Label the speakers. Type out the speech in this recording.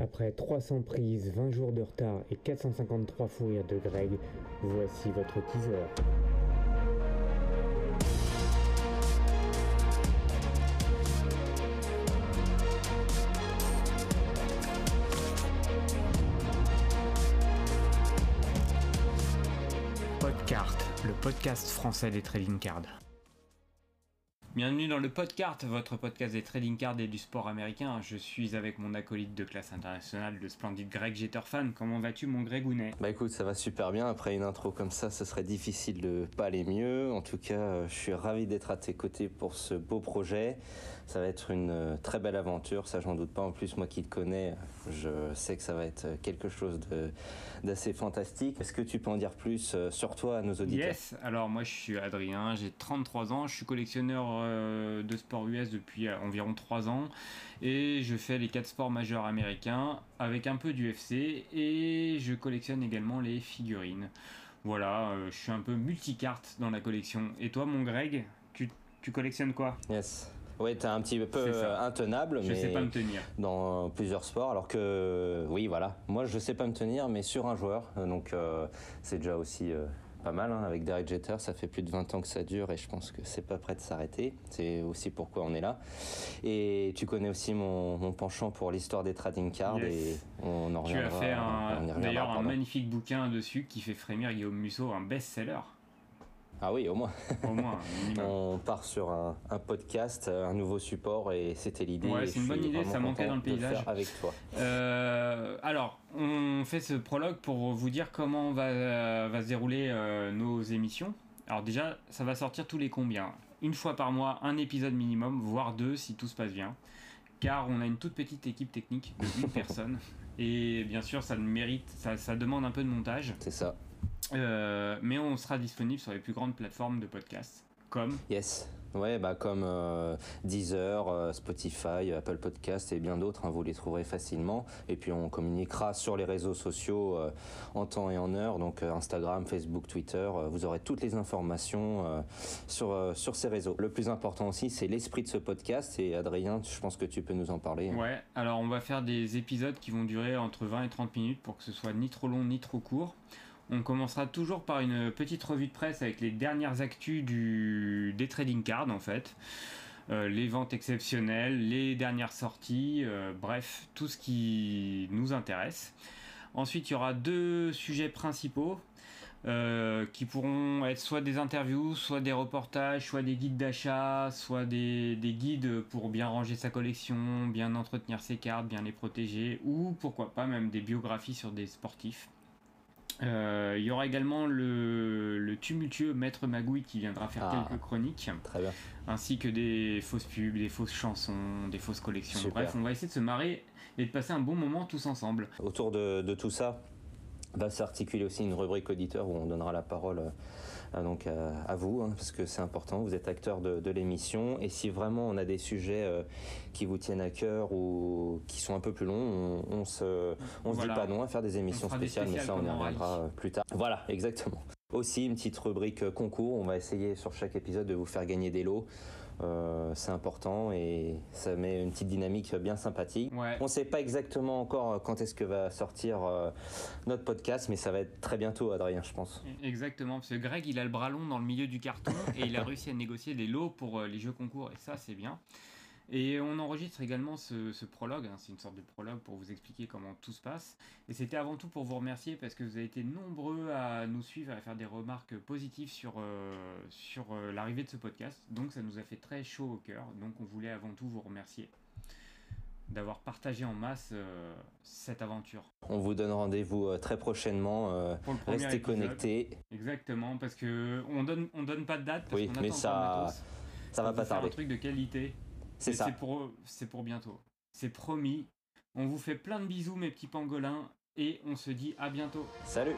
Speaker 1: Après 300 prises, 20 jours de retard et 453 fous de Greg, voici votre teaser.
Speaker 2: Podcart, le podcast français des trading cards. Bienvenue dans le Podcast, votre podcast des trading cards et du sport américain. Je suis avec mon acolyte de classe internationale, le splendide Greg Jetterfan. Comment vas-tu, mon Gregounet
Speaker 3: Bah écoute, ça va super bien. Après une intro comme ça, ce serait difficile de pas aller mieux. En tout cas, euh, je suis ravi d'être à tes côtés pour ce beau projet. Ça va être une euh, très belle aventure, ça j'en doute pas. En plus, moi qui te connais, je sais que ça va être quelque chose de- d'assez fantastique. Est-ce que tu peux en dire plus euh, sur toi à nos auditeurs?
Speaker 2: Yes, alors moi je suis Adrien, j'ai 33 ans, je suis collectionneur euh, de sport US depuis euh, environ 3 ans et je fais les 4 sports majeurs américains avec un peu d'UFC et je collectionne également les figurines. Voilà, euh, je suis un peu multicarte dans la collection. Et toi mon Greg, tu, tu collectionnes quoi?
Speaker 3: Yes. Oui, t'es un petit peu intenable,
Speaker 2: Je
Speaker 3: mais
Speaker 2: sais pas me tenir.
Speaker 3: dans plusieurs sports. Alors que, oui, voilà. Moi, je sais pas me tenir, mais sur un joueur. Donc, euh, c'est déjà aussi euh, pas mal. hein. Avec Derek Jeter, ça fait plus de 20 ans que ça dure et je pense que c'est pas prêt de s'arrêter. C'est aussi pourquoi on est là. Et tu connais aussi mon, mon penchant pour l'histoire des trading cards
Speaker 2: Yes.
Speaker 3: et on en
Speaker 2: Tu as
Speaker 3: reviendra.
Speaker 2: fait un-
Speaker 3: reviendra,
Speaker 2: d'ailleurs un
Speaker 3: pardon.
Speaker 2: magnifique bouquin dessus qui fait frémir Guillaume Musso, un best-seller.
Speaker 3: Ah oui, au moins.
Speaker 2: Au moins.
Speaker 3: On part sur un, un podcast, un nouveau support et c'était l'idée.
Speaker 2: Ouais, c'est une bonne idée, ça manquait dans le paysage.
Speaker 3: faire avec toi.
Speaker 2: Euh, alors, on fait ce prologue pour vous dire comment va, va se dérouler euh, nos émissions. Alors déjà, ça va sortir tous les combien? Une fois par mois, un épisode minimum, voire deux si tout se passe bien. Car on a une toute petite équipe technique de une personne. Et bien sûr, ça mérite, ça, ça demande un peu de montage.
Speaker 3: C'est ça.
Speaker 2: Euh, mais on sera disponible sur les plus grandes plateformes de podcast. Comme
Speaker 3: Yes. Ouais, bah comme euh, Deezer, euh, Spotify, Apple Podcast et bien d'autres, hein, vous les trouverez facilement. Et puis on communiquera sur les réseaux sociaux en temps et en heure, donc Instagram, Facebook, Twitter. vous aurez toutes les informations sur, sur ces réseaux. Le plus important aussi, c'est l'esprit de ce podcast. Et Adrien, je pense que tu peux nous en parler.
Speaker 2: Ouais, alors on va faire des épisodes qui vont durer entre 20 et 30 minutes pour que ce soit ni trop long ni trop court. On commencera toujours par une petite revue de presse avec les dernières actus des trading cards en fait. Euh, les ventes exceptionnelles, les dernières sorties, euh, bref, tout ce qui nous intéresse. Ensuite, il y aura deux sujets principaux euh, qui pourront être soit des interviews, soit des reportages, soit des guides d'achat, soit des guides pour bien ranger sa collection, bien entretenir ses cartes, bien les protéger, ou pourquoi pas même des biographies sur des sportifs. Euh, il y aura également le, le tumultueux Maître Magouille qui viendra faire
Speaker 3: Ah.
Speaker 2: quelques chroniques,
Speaker 3: Très bien.
Speaker 2: ainsi que des fausses pubs, des fausses chansons, des fausses collections.
Speaker 3: Super.
Speaker 2: Bref, on va essayer de se marrer et de passer un bon moment tous ensemble.
Speaker 3: Autour de, de tout ça, va s'articuler aussi une rubrique auditeur où on donnera la parole euh, donc à, à vous, hein, parce que c'est important, vous êtes acteur de, de l'émission, et si vraiment on a des sujets euh, qui vous tiennent à cœur ou qui sont un peu plus longs, on, on se, on se dit pas non à faire des émissions
Speaker 2: des
Speaker 3: spéciales, mais ça
Speaker 2: spéciales
Speaker 3: on y reviendra euh, plus tard. Voilà, exactement. Aussi une petite rubrique euh, concours, on va essayer sur chaque épisode de vous faire gagner des lots. Euh, c'est important et ça met une petite dynamique bien sympathique.
Speaker 2: Ouais.
Speaker 3: On ne sait pas exactement encore quand est-ce que va sortir euh, notre podcast, mais ça va être très bientôt, Adrien, je pense.
Speaker 2: Exactement, parce que Greg il a le bras long dans le milieu du carton et il a réussi à négocier des lots pour euh, les jeux concours et ça c'est bien. Et on enregistre également ce, ce prologue, hein, c'est une sorte de prologue pour vous expliquer comment tout se passe. Et c'était avant tout pour vous remercier parce que vous avez été nombreux à nous suivre et à faire des remarques positives sur, euh, sur euh, l'arrivée de ce podcast. Donc ça nous a fait très chaud au cœur. Donc on voulait avant tout vous remercier d'avoir partagé en masse euh, cette aventure.
Speaker 3: On vous donne rendez-vous euh, très prochainement. euh,
Speaker 2: Pour le premier
Speaker 3: restez
Speaker 2: épisode.
Speaker 3: connectés.
Speaker 2: Exactement, parce que on donne, on donne pas de date parce
Speaker 3: Oui, mais
Speaker 2: attend
Speaker 3: ça-. Ça va pas tarder.
Speaker 2: un truc de qualité.
Speaker 3: C'est ça.
Speaker 2: C'est pour, c'est pour bientôt. C'est promis. On vous fait plein de bisous, mes petits pangolins, et on se dit à bientôt.
Speaker 3: Salut